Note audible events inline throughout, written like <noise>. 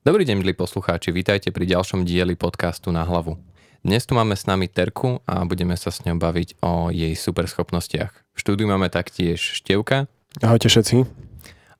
Dobrý deň, milí poslucháči, vítajte pri ďalšom dieli podcastu Na hlavu. Dnes tu máme s nami Terku a budeme sa s ňou baviť o jej superschopnostiach. V štúdiu máme taktiež Števka. Ahojte všetci.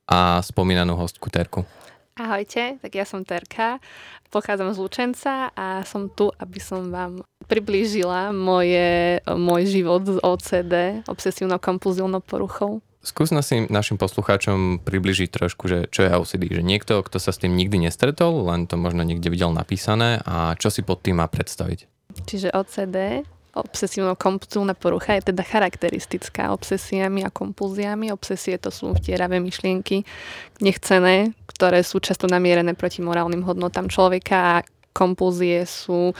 A spomínanú hostku Terku. Ahojte, tak ja som Terka, pochádzam z Lučenca a som tu, aby som vám priblížila moje, môj život z OCD, obsesívno-kompulzívnou poruchou. Skús si našim poslucháčom približiť trošku, že čo je OCD, že niekto, kto sa s tým nikdy nestretol, len to možno niekde videl napísané a čo si pod tým má predstaviť. Čiže OCD, obsesívno-kompulzívna porucha je teda charakteristická obsesiami a kompulziami. Obsesie to sú vtieravé myšlienky, nechcené, ktoré sú často namierené proti morálnym hodnotám človeka a kompulzie sú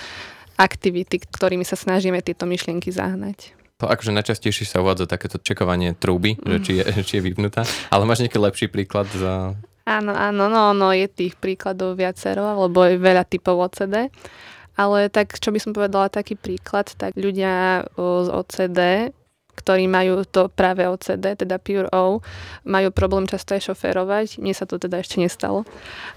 aktivity, ktorými sa snažíme tieto myšlienky zahnať. To akože najčastejšie sa uvádza takéto čekovanie trúby, mm. že či je, <laughs> či je vypnutá. Ale máš nejaký lepší príklad za... Áno, áno, no, no je tých príkladov viacero, lebo je veľa typov OCD. Ale tak, čo by som povedala, taký príklad, tak ľudia z OCD ktorí majú to práve OCD, teda Pure O, majú problém často aj šoférovať. Mne sa to teda ešte nestalo.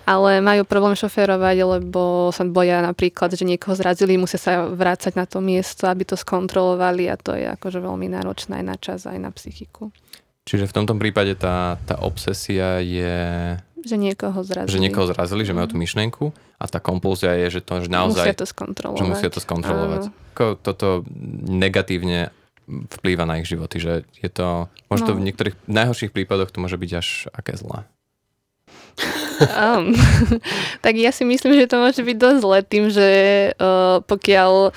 Ale majú problém šoférovať, lebo sa boja napríklad, že niekoho zrazili, musia sa vrácať na to miesto, aby to skontrolovali a to je akože veľmi náročné aj na čas, aj na psychiku. Čiže v tomto prípade tá, tá obsesia je... Že niekoho zrazili. Že niekoho zrazili, že majú tú myšlienku a tá kompulzia je, že to že naozaj... Musia to skontrolovať. Že musia to skontrolovať. Ako toto negatívne vplýva na ich životy, že je to, možno no. v niektorých najhorších prípadoch to môže byť až aké zlé. Um, <laughs> tak ja si myslím, že to môže byť dosť zlé tým, že uh, pokiaľ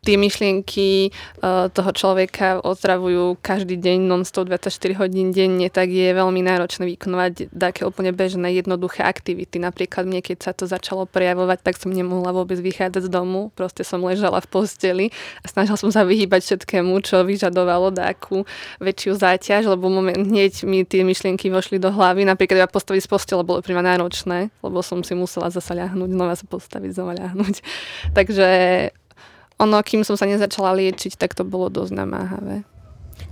tie myšlienky uh, toho človeka otravujú každý deň non-stop 24 hodín denne, tak je veľmi náročné vykonovať také úplne bežné, jednoduché aktivity. Napríklad mne, keď sa to začalo prejavovať, tak som nemohla vôbec vychádzať z domu. Proste som ležala v posteli a snažila som sa vyhýbať všetkému, čo vyžadovalo takú väčšiu záťaž, lebo moment hneď mi tie myšlienky vošli do hlavy. Napríklad ja postaviť z postele bolo pre náročné, lebo som si musela zasa ľahnúť, znova sa postaviť, znova ľahnúť. <laughs> Takže ono, kým som sa nezačala liečiť, tak to bolo dosť namáhavé.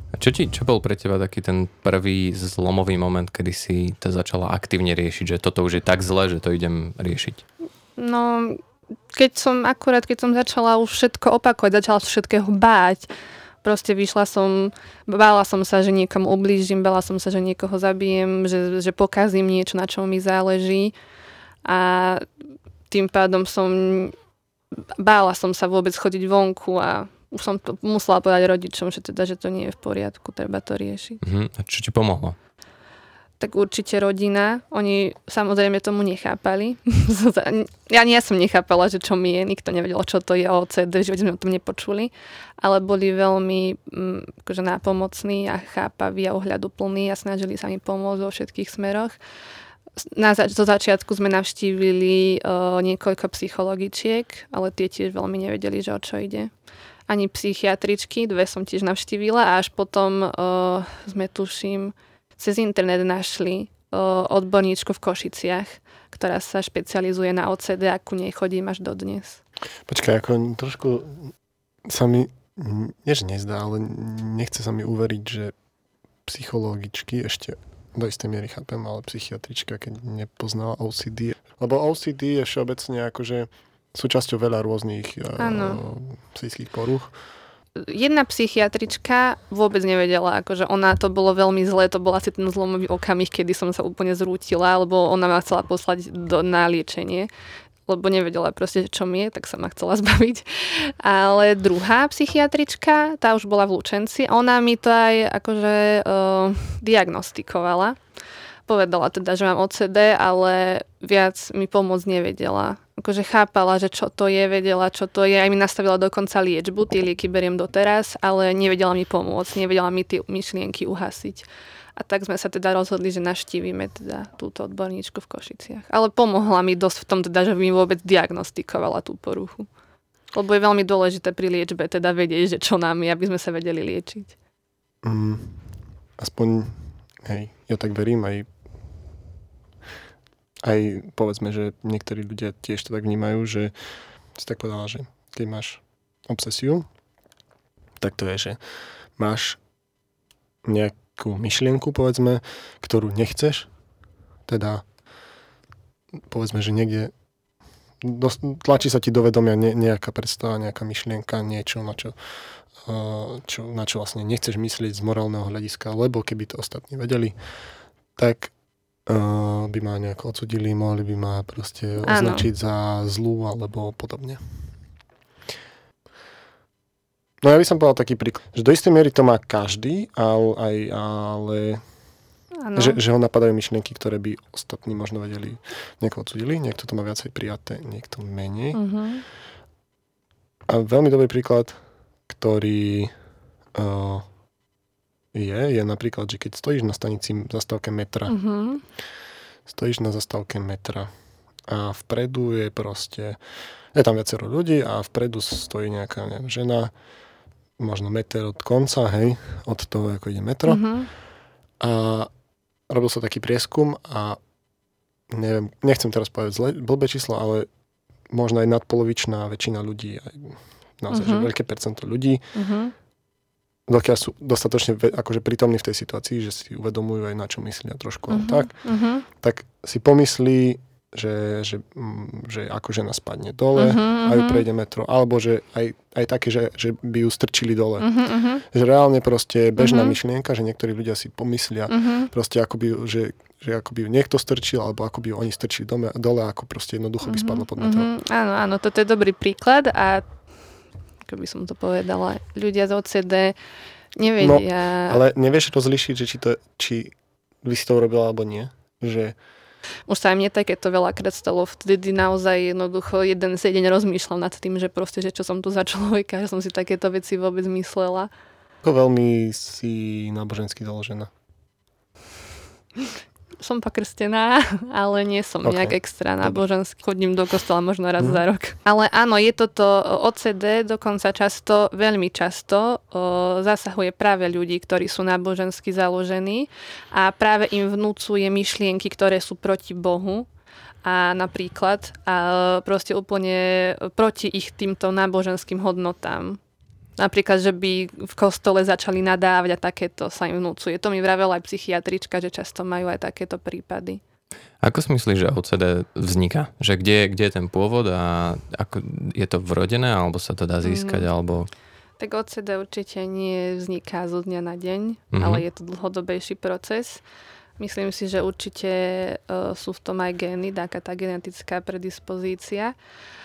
A čo, ti, čo bol pre teba taký ten prvý zlomový moment, kedy si to začala aktívne riešiť, že toto už je tak zle, že to idem riešiť? No, keď som akurát, keď som začala už všetko opakovať, začala všetkého báť, proste vyšla som, bála som sa, že niekomu ublížim, bála som sa, že niekoho zabijem, že, že pokazím niečo, na čom mi záleží a tým pádom som bála som sa vôbec chodiť vonku a už som to musela povedať rodičom, že teda, že to nie je v poriadku, treba to riešiť. Uh-huh. A čo ti pomohlo? Tak určite rodina. Oni samozrejme tomu nechápali. <laughs> ja nie som nechápala, že čo mi je. Nikto nevedel, čo to je OCD, že sme o tom nepočuli. Ale boli veľmi mm, akože nápomocní a chápaví a ohľaduplní a snažili sa mi pomôcť vo všetkých smeroch na zač- zo začiatku sme navštívili uh, niekoľko psychologičiek, ale tie tiež veľmi nevedeli, že o čo ide. Ani psychiatričky, dve som tiež navštívila a až potom uh, sme tuším cez internet našli uh, odborníčku v Košiciach, ktorá sa špecializuje na OCD a ku nej chodím až dodnes. Počkaj, ako trošku sa mi, nie že nezdá, ale nechce sa mi uveriť, že psychologičky ešte do istej miery chápem, ale psychiatrička, keď nepoznala OCD. Lebo OCD je všeobecne akože súčasťou veľa rôznych uh, psychických poruch. Jedna psychiatrička vôbec nevedela, akože ona to bolo veľmi zlé, to bol asi ten zlomový okamih, kedy som sa úplne zrútila, lebo ona ma chcela poslať do, na liečenie lebo nevedela proste, čo mi je, tak sa ma chcela <laughs> zbaviť. Ale druhá psychiatrička, tá už bola v Lučenci, ona mi to aj akože uh, diagnostikovala. Povedala teda, že mám OCD, ale viac mi pomôcť nevedela. Akože chápala, že čo to je, vedela, čo to je. Aj mi nastavila dokonca liečbu, tie lieky beriem doteraz, ale nevedela mi pomôcť, nevedela mi tie myšlienky uhasiť. A tak sme sa teda rozhodli, že naštívime teda túto odborníčku v Košiciach. Ale pomohla mi dosť v tom teda, že mi vôbec diagnostikovala tú poruchu. Lebo je veľmi dôležité pri liečbe teda vedieť, že čo nám je, aby sme sa vedeli liečiť. Mm, aspoň, hej, ja tak verím aj aj povedzme, že niektorí ľudia tiež to tak vnímajú, že si tak povedala, že keď máš obsesiu, tak to je, že máš nejak, nejakú myšlienku, povedzme, ktorú nechceš, teda povedzme, že niekde tlačí sa ti do vedomia ne- nejaká predstava, nejaká myšlienka, niečo, na čo, uh, čo, na čo vlastne nechceš myslieť z morálneho hľadiska, lebo keby to ostatní vedeli, tak uh, by ma nejako odsudili, mohli by ma proste označiť za zlú alebo podobne. No ja by som povedal taký príklad, že do istej miery to má každý, ale, aj, ale že, že ho napadajú myšlienky, ktoré by ostatní možno vedeli, niekoho odsudili, niekto to má viacej prijaté, niekto menej. Mhm. A veľmi dobrý príklad, ktorý uh, je, je napríklad, že keď stojíš na stanici zastávke metra, Mhm. stojíš na zastávke metra a vpredu je proste, je tam viacero ľudí a vpredu stojí nejaká neviem, žena, možno meter od konca, hej, od toho, ako ide metro. Mhm. A robil sa taký prieskum a neviem, nechcem teraz povedať zle, blbé číslo, ale možno aj nadpolovičná väčšina ľudí, aj naozaj, mm-hmm. že Mhm. veľké percento ľudí, Mhm. dokiaľ sú dostatočne akože prítomní v tej situácii, že si uvedomujú aj na čo myslia trošku, mm-hmm. Mhm. tak, Mhm. tak si pomyslí, že, že, mm, že ako žena spadne dole Mhm, a ju mhm. prejde metro, alebo že aj, aj také, že, že by ju strčili dole. Mhm, Že reálne proste bežná Mhm. myšlienka, že niektorí ľudia si pomyslia, mhm. proste ako by, že, že ako by ju niekto strčil, alebo ako by ju oni strčili dome, dole, ako proste jednoducho by spadlo pod metro. Mhm, áno, áno, toto je dobrý príklad a ako by som to povedala, ľudia z OCD nevedia, No, Ale nevieš rozlišiť, že či, to, či by si to urobila alebo nie? Že, už sa aj mne takéto veľakrát stalo, vtedy naozaj jednoducho jeden deň rozmýšľam nad tým, že proste, že čo som tu za človeka, že som si takéto veci vôbec myslela. ako veľmi si nábožensky založená. Som pokrstená, <laughs> ale nie som Ok, nejak extra náboženský. Chodím do kostola možno raz Mhm. za rok. <laughs> Ale áno, je toto OCD dokonca často, veľmi často o, zasahuje práve ľudí, ktorí sú nábožensky založení a práve im vnúcuje myšlienky, ktoré sú proti Bohu a napríklad a proste úplne proti ich týmto náboženským hodnotám. Napríklad, že by v kostole začali nadávať a takéto sa im vnúcuje. To mi vravela aj psychiatrička, že často majú aj takéto prípady. Ako si myslíš, že OCD vzniká? Že kde, kde je ten pôvod a ako, je to vrodené, alebo sa to dá získať, Mm. alebo... Tak OCD určite nie vzniká zo dňa na deň, Mhm. ale je to dlhodobejší proces. Myslím si, že určite uh, sú v tom aj gény, taká tá genetická predispozícia. Uh,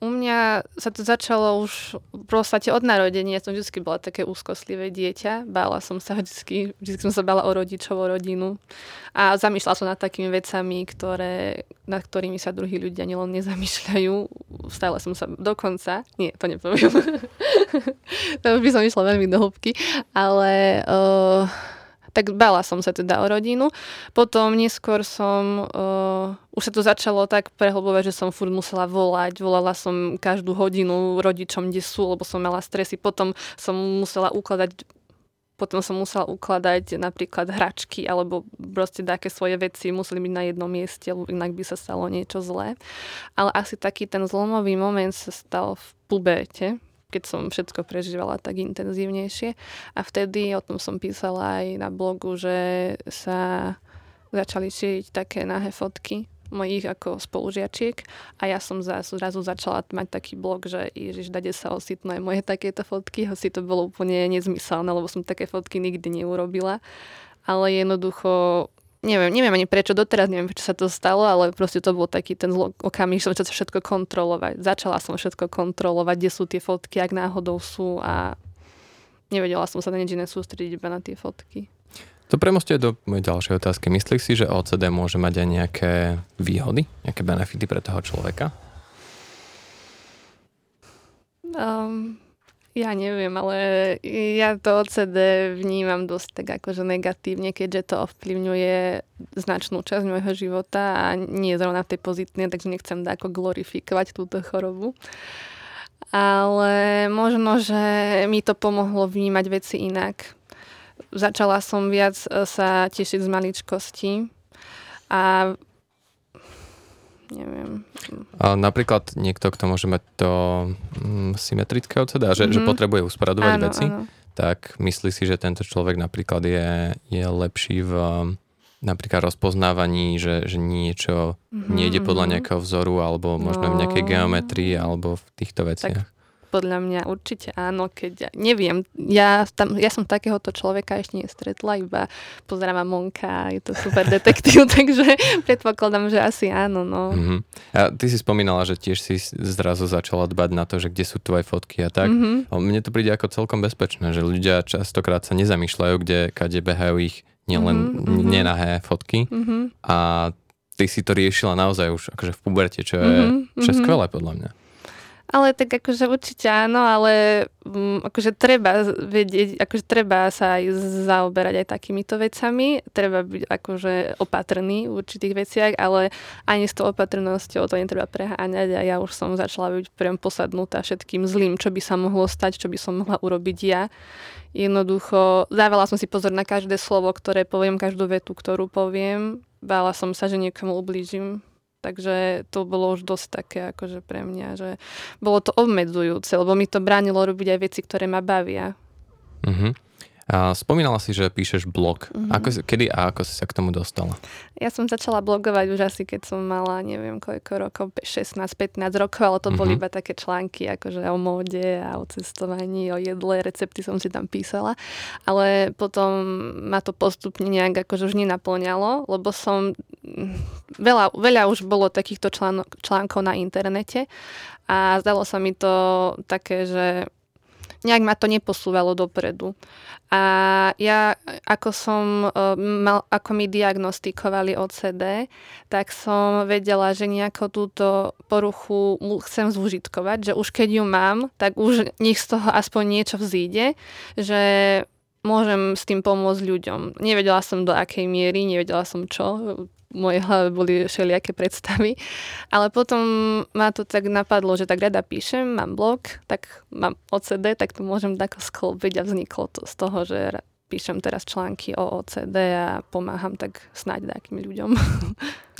u mňa sa to začalo už v podstate od narodenia. Som vždy bola také úzkostlivé dieťa. Bála som sa vždy, vždy som sa bála o rodičov, o rodinu. A zamýšľala som nad takými vecami, ktoré, nad ktorými sa druhí ľudia nielen nezamýšľajú. Stále som sa dokonca, nie, to nepoviem. <laughs> to by som išla veľmi do hĺbky, ale uh, tak bála som sa teda o rodinu. Potom neskôr som, uh, už sa to začalo tak prehlbovať, že som furt musela volať. Volala som každú hodinu rodičom, kde sú, lebo som mala stresy. Potom som musela ukladať potom som musela ukladať napríklad hračky alebo proste také svoje veci museli byť na jednom mieste, inak by sa stalo niečo zlé. Ale asi taký ten zlomový moment sa stal v puberte, keď som všetko prežívala tak intenzívnejšie. A vtedy, o tom som písala aj na blogu, že sa začali šíriť také nahé fotky mojich ako spolužiačiek a ja som zrazu, zrazu začala mať taký blog, že ježiš, dade sa ositnú aj moje takéto fotky, hoci to bolo úplne nezmyselné, lebo som také fotky nikdy neurobila. Ale jednoducho neviem, neviem ani prečo, doteraz neviem, prečo sa to stalo, ale proste to bol taký ten zlo, okamih, že som začala všetko kontrolovať. Začala som všetko kontrolovať, kde sú tie fotky, ak náhodou sú a nevedela som sa na nič iné sústrediť iba na tie fotky. To premostuje do mojej ďalšej otázky. Myslíš si, že OCD môže mať aj nejaké výhody, nejaké benefity pre toho človeka? Um, ja neviem, ale ja to OCD vnímam dosť tak akože negatívne, keďže to ovplyvňuje značnú časť môjho života a nie zrovna v tej pozitívnej, takže nechcem ako glorifikovať túto chorobu. Ale možno, že mi to pomohlo vnímať veci inak. Začala som viac e, sa tešiť z maličkosti a neviem, A napríklad niekto, kto môže mať to mm, symetrické OCD, a že, mm-hmm. že Mhm. potrebuje usporadovať áno, veci, áno. tak myslí si, že tento človek napríklad je, je lepší v, napríklad rozpoznávaní, že, že niečo mm-hmm, nejde podľa mhm. nejakého vzoru alebo možno v nejakej No. geometrii alebo v týchto veciach. Podľa mňa určite áno, keď ja, neviem, ja, tam, ja som takéhoto človeka ešte nestretla, iba pozerám Monka, je to super detektív, <laughs> takže predpokladám, že asi áno, no. Mm-hmm. A ty si spomínala, že tiež si zrazu začala dbať na to, že kde sú tvoje fotky a tak. Mhm. A Mne to príde ako celkom bezpečné, že ľudia častokrát sa nezamýšľajú, kde, kade behajú ich nielen Mhm, mhm. nenahé fotky Mhm. a ty si to riešila naozaj už akože v puberte, čo je, Mhm, čo je mhm. skvelé podľa mňa. Ale tak akože určite áno, ale um, akože treba vedieť, akože treba sa aj zaoberať aj takýmito vecami, treba byť akože opatrný v určitých veciach, ale ani s tou opatrnosťou to netreba preháňať a ja už som začala byť priam posadnutá všetkým zlým, čo by sa mohlo stať, čo by som mohla urobiť ja. Jednoducho, dávala som si pozor na každé slovo, ktoré poviem, každú vetu, ktorú poviem. Bála som sa, že niekomu ublížim, Takže to bolo už dosť také akože pre mňa, že bolo to obmedzujúce, lebo mi to bránilo robiť aj veci, ktoré ma bavia. Uh-huh. A spomínala si, že píšeš blog. Mhm. Ako, kedy a ako si sa k tomu dostala? Ja som začala blogovať už asi keď som mala, neviem koľko rokov, 16-15 rokov, ale to boli Mhm. iba také články akože o móde a o cestovaní, o jedle, recepty som si tam písala. Ale potom ma to postupne nejak akože už nenaplňalo, lebo som mm, veľa, veľa už bolo takýchto článok, článkov na internete a zdalo sa mi to také, že nejak ma to neposúvalo dopredu. A ja, ako som eh, mal, ako mi diagnostikovali OCD, tak som vedela, že nejako túto poruchu chcem zúžitkovať, že už keď ju mám, tak už nech z toho aspoň niečo vzíde, že môžem s tým pomôcť ľuďom. Nevedela som do akej miery, nevedela som čo, mojej hlave boli všelijaké predstavy, ale potom ma to tak napadlo, že tak rada píšem, mám blog, tak mám OCD, tak to môžem tako sklbiť a vzniklo to z toho, že píšem teraz články o OCD a pomáham tak snáď nejakým ľuďom. <laughs>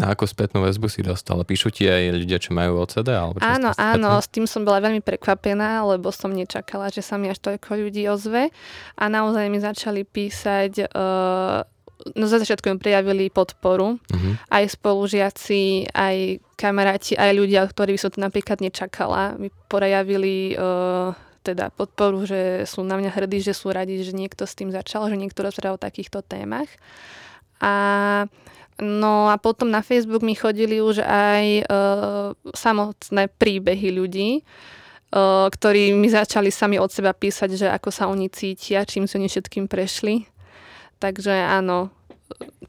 A ako spätnú väzbu si dostala? Píšu ti aj ľudia, čo majú OCD? Alebo čo Áno, áno, s tým som bola veľmi prekvapená, lebo som nečakala, že sa mi až toľko ľudí ozve a naozaj mi začali písať, uh, no za začiatku mi prejavili podporu, Mhm. aj spolužiaci, aj kamaráti, aj ľudia, ktorí by som to napríklad nečakala, mi prejavili uh, teda podporu, že sú na mňa hrdí, že sú radi, že niekto s tým začal, že niekto rozpráva o takýchto témach. A No a potom na Facebook mi chodili už aj uh, samotné príbehy ľudí, uh, ktorí mi začali sami od seba písať, že ako sa oni cítia, čím si oni všetkým prešli. Takže áno,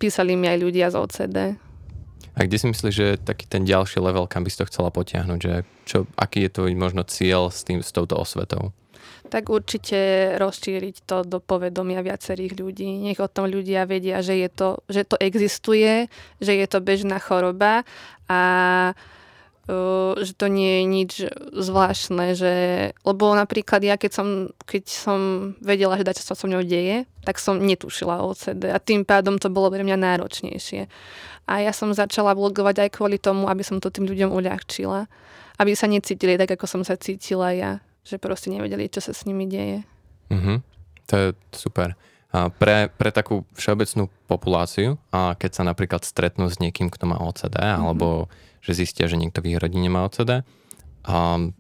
písali mi aj ľudia z OCD. A kde si myslíš, že taký ten ďalší level, kam by si to chcela potiahnuť? Že čo, aký je tvoj možno cieľ s, tým, s touto osvetou? Tak určite rozšíriť to do povedomia viacerých ľudí. Nech o tom ľudia vedia, že, je to, že to existuje, že je to bežná choroba a že to nie je nič zvláštne, že, lebo napríklad ja keď som, keď som vedela, že dačo sa so mnou deje, tak som netušila o OCD a tým pádom to bolo pre mňa náročnejšie. A ja som začala blogovať aj kvôli tomu, aby som to tým ľuďom uľahčila, aby sa necítili tak, ako som sa cítila ja, že proste nevedeli, čo sa s nimi deje. Mhm. To je super. A pre, pre takú všeobecnú populáciu, a keď sa napríklad stretnú s niekým, kto má OCD, Mhm. alebo že zistia, že niekto v ich rodine má OCD, um,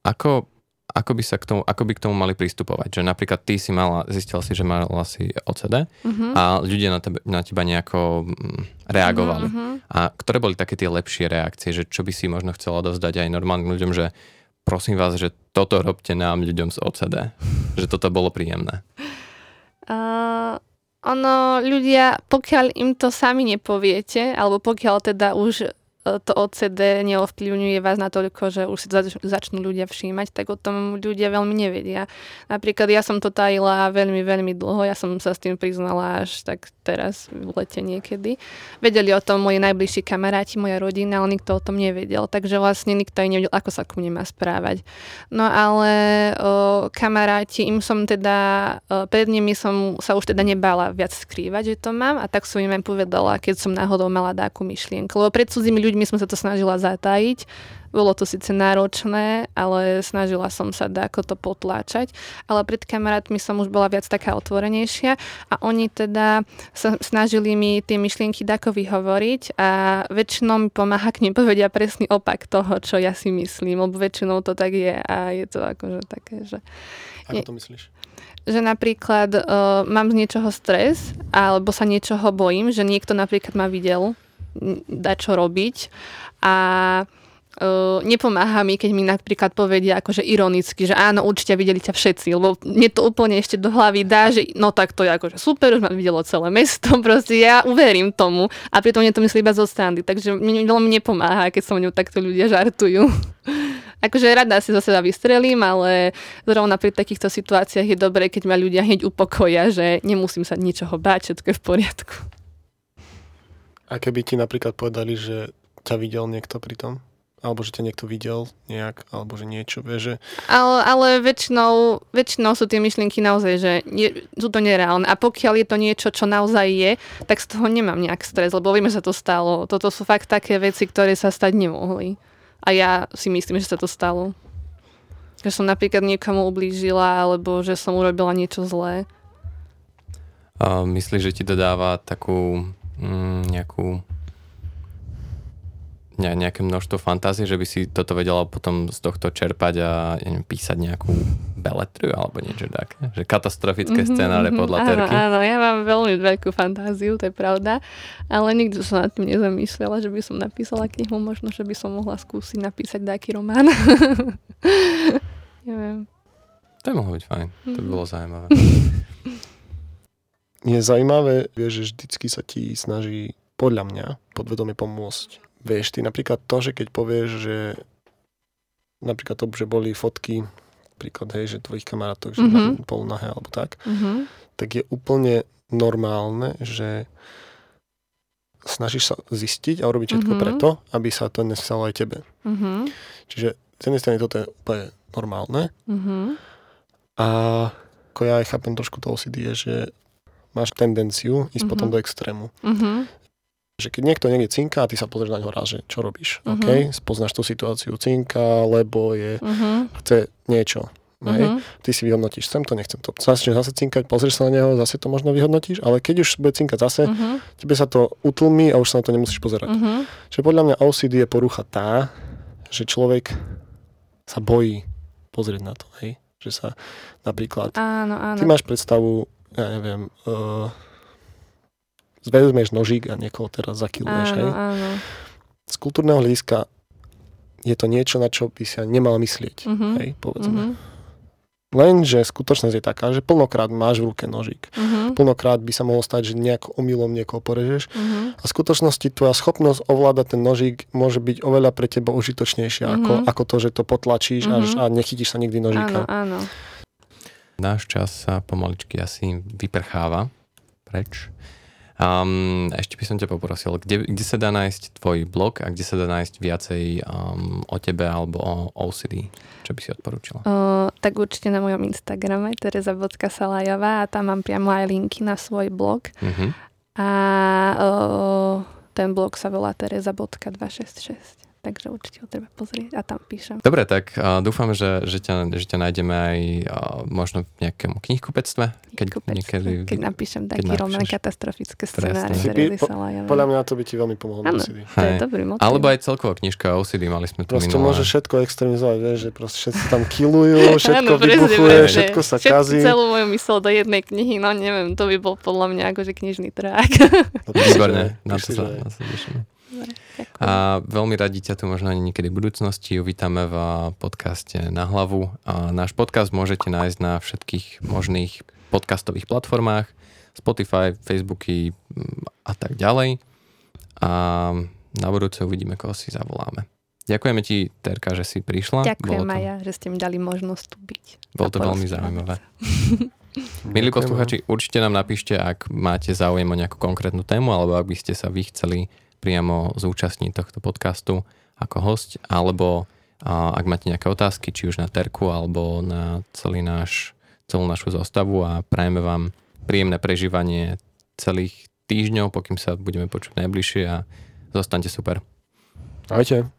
ako, ako, by sa k tomu, ako by k tomu mali pristupovať? Že napríklad ty si mala, zistila si, že mala si OCD Uh-huh. a ľudia na, tebe, na teba nejako mm, reagovali. Uh-huh. A ktoré boli také tie lepšie reakcie, že čo by si možno chcela dozdať aj normálnym ľuďom, že prosím vás, že toto robte nám ľuďom z OCD. <laughs> Že toto bolo príjemné. Uh, ono, ľudia, pokiaľ im to sami nepoviete, alebo pokiaľ teda už to OCD neovplyvňuje vás natoľko, že už si zač- začnú ľudia všímať, tak o tom ľudia veľmi nevedia. Napríklad ja som to tajila veľmi, veľmi dlho, ja som sa s tým priznala až tak teraz, v lete niekedy. Vedeli o tom moji najbližší kamaráti, moja rodina, ale nikto o tom nevedel, takže vlastne nikto aj nevedel, ako sa ku mne má správať. No ale o, kamaráti, im som teda, o, pred nimi som sa už teda nebála viac skrývať, že to mám a tak som im aj povedala, keď som náhodou mala dáku myšlienku. Lebo pred cudzími ľuďmi my som sa to snažila zatajiť. Bolo to síce náročné, ale snažila som sa ako to potláčať. Ale pred kamarátmi som už bola viac taká otvorenejšia a oni teda sa snažili mi tie myšlienky dako vyhovoriť a väčšinou mi pomáha, k nim povedia presný opak toho, čo ja si myslím, lebo väčšinou to tak je a je to akože také, že... Ako to myslíš? že napríklad uh, mám z niečoho stres alebo sa niečoho bojím, že niekto napríklad ma videl dať čo robiť a Uh, nepomáha mi, keď mi napríklad povedia akože ironicky, že áno, určite videli ťa všetci, lebo mne to úplne ešte do hlavy dá, že no tak to je akože super, už ma videlo celé mesto, <laughs> proste ja uverím tomu a pritom mne to myslí iba zo strandy, takže veľmi nepomáha, keď sa mňou takto ľudia žartujú. <laughs> akože rada si zo seba vystrelím, ale zrovna pri takýchto situáciách je dobré, keď ma ľudia hneď upokoja, že nemusím sa ničoho báť, všetko je v poriadku. A keby ti napríklad povedali, že ťa videl niekto pri tom? Alebo že ťa niekto videl nejak, alebo že niečo, vie, že... Ale, ale väčšinou, väčšinou sú tie myšlienky naozaj, že nie, sú to nereálne. A pokiaľ je to niečo, čo naozaj je, tak z toho nemám nejak stres, lebo viem, že sa to stalo. Toto sú fakt také veci, ktoré sa stať nemohli. A ja si myslím, že sa to stalo. Že som napríklad niekomu ublížila, alebo že som urobila niečo zlé. A myslíš, že ti to dáva takú mm, nejakú ne, nejaké množstvo fantázie, že by si toto vedela potom z tohto čerpať a neviem, písať nejakú beletriu alebo niečo také. Že katastrofické mm-hmm, scenáre podľa áno, terky. Áno, ja mám veľmi veľkú fantáziu, to je pravda, ale nikdy som nad tým nezamýšľala, že by som napísala knihu, možno, že by som mohla skúsiť napísať taký román. <laughs> Neviem. To by mohlo byť fajn, to by mhm. bolo zaujímavé. <laughs> Je zaujímavé, že vždycky sa ti snaží podľa mňa podvedome pomôcť Vieš, ty napríklad to, že keď povieš, že napríklad to, že boli fotky, príklad, hej, že tvojich kamarátov, že mm-hmm. polnahé alebo tak, mm-hmm. tak je úplne normálne, že snažíš sa zistiť a urobiť všetko mm-hmm. preto, aby sa to nestalo aj tebe. Mm-hmm. Čiže z jednej strany toto je úplne normálne mm-hmm. a ako ja aj chápem trošku to OCD je, že máš tendenciu ísť mm-hmm. potom do extrému. Mm-hmm že keď niekto niekde cinka a ty sa pozrieš na ňo raz, že čo robíš, uh-huh. OK? Spoznáš tú situáciu cinka, lebo je, uh-huh. chce niečo. Uh-huh. Ty si vyhodnotíš, chcem to, nechcem to. Začneš zase cinkať, pozrieš sa na neho, zase to možno vyhodnotíš, ale keď už bude cinkať zase, uh-huh. tebe sa to utlmí a už sa na to nemusíš pozerať. Uh-huh. Čiže podľa mňa OCD je porucha tá, že človek sa bojí pozrieť na to, hej? Že sa napríklad... Áno, áno. Ty máš predstavu, ja neviem, uh, vezmeš nožík a niekoho teraz zakiluješ, áno, hej? Áno. Z kultúrneho hľadiska je to niečo, na čo by sa nemal myslieť, uh-huh. hej, povedzme. Uh-huh. Lenže skutočnosť je taká, že plnokrát máš v ruke nožík. Uh-huh. Plnokrát by sa mohlo stať, že nejak omylom niekoho porežeš. Uh-huh. A v skutočnosti tvoja schopnosť ovládať ten nožík môže byť oveľa pre teba užitočnejšia, uh-huh. ako, ako to, že to potlačíš uh-huh. a, a nechytíš sa nikdy nožíka. Áno, áno. Náš čas sa pomaličky asi vyprcháva preč. Um, ešte by som ťa poprosil, kde, kde sa dá nájsť tvoj blog a kde sa dá nájsť viacej um, o tebe alebo o OCD? Čo by si odporúčala? Uh, tak určite na mojom Instagrame tereza.salajová a tam mám priamo aj linky na svoj blog. Uh-huh. A uh, ten blog sa volá tereza.266 takže určite ho treba pozrieť a tam píšem. Dobre, tak uh, dúfam, že, že, ťa, že ťa nájdeme aj uh, možno v nejakom knihkupectve. Keď, niekedy, keď napíšem taký román katastrofické scenáre po, Podľa mňa to by ti veľmi pomohlo. Áno, to je dobrý motiv. Alebo aj celková knižka OCD, mali sme tu Proste môže všetko extrémizovať, vieš, že proste všetci tam killujú, <laughs> všetko ano, vybuchuje, všetko sa kazí. celú moju mysel do jednej knihy, no neviem, to by bol podľa mňa akože knižný trák. Výborné, na to sa, na to a veľmi radi ťa tu možno niekedy v budúcnosti uvítame v podcaste Na hlavu. A náš podcast môžete nájsť na všetkých možných podcastových platformách, Spotify, Facebooky mm, a tak ďalej. A na budúce uvidíme, koho si zavoláme. Ďakujeme ti, Terka, že si prišla. Ďakujem to... Maja, že ste mi dali možnosť tu byť. Bolo to veľmi zaujímavé. <laughs> Milí posluchači, určite nám napíšte, ak máte záujem o nejakú konkrétnu tému, alebo ak by ste sa vy chceli priamo zúčastniť tohto podcastu ako host, alebo ak máte nejaké otázky, či už na Terku, alebo na celý náš, celú našu zostavu a prajeme vám príjemné prežívanie celých týždňov, pokým sa budeme počuť najbližšie a zostaňte super. Ahojte.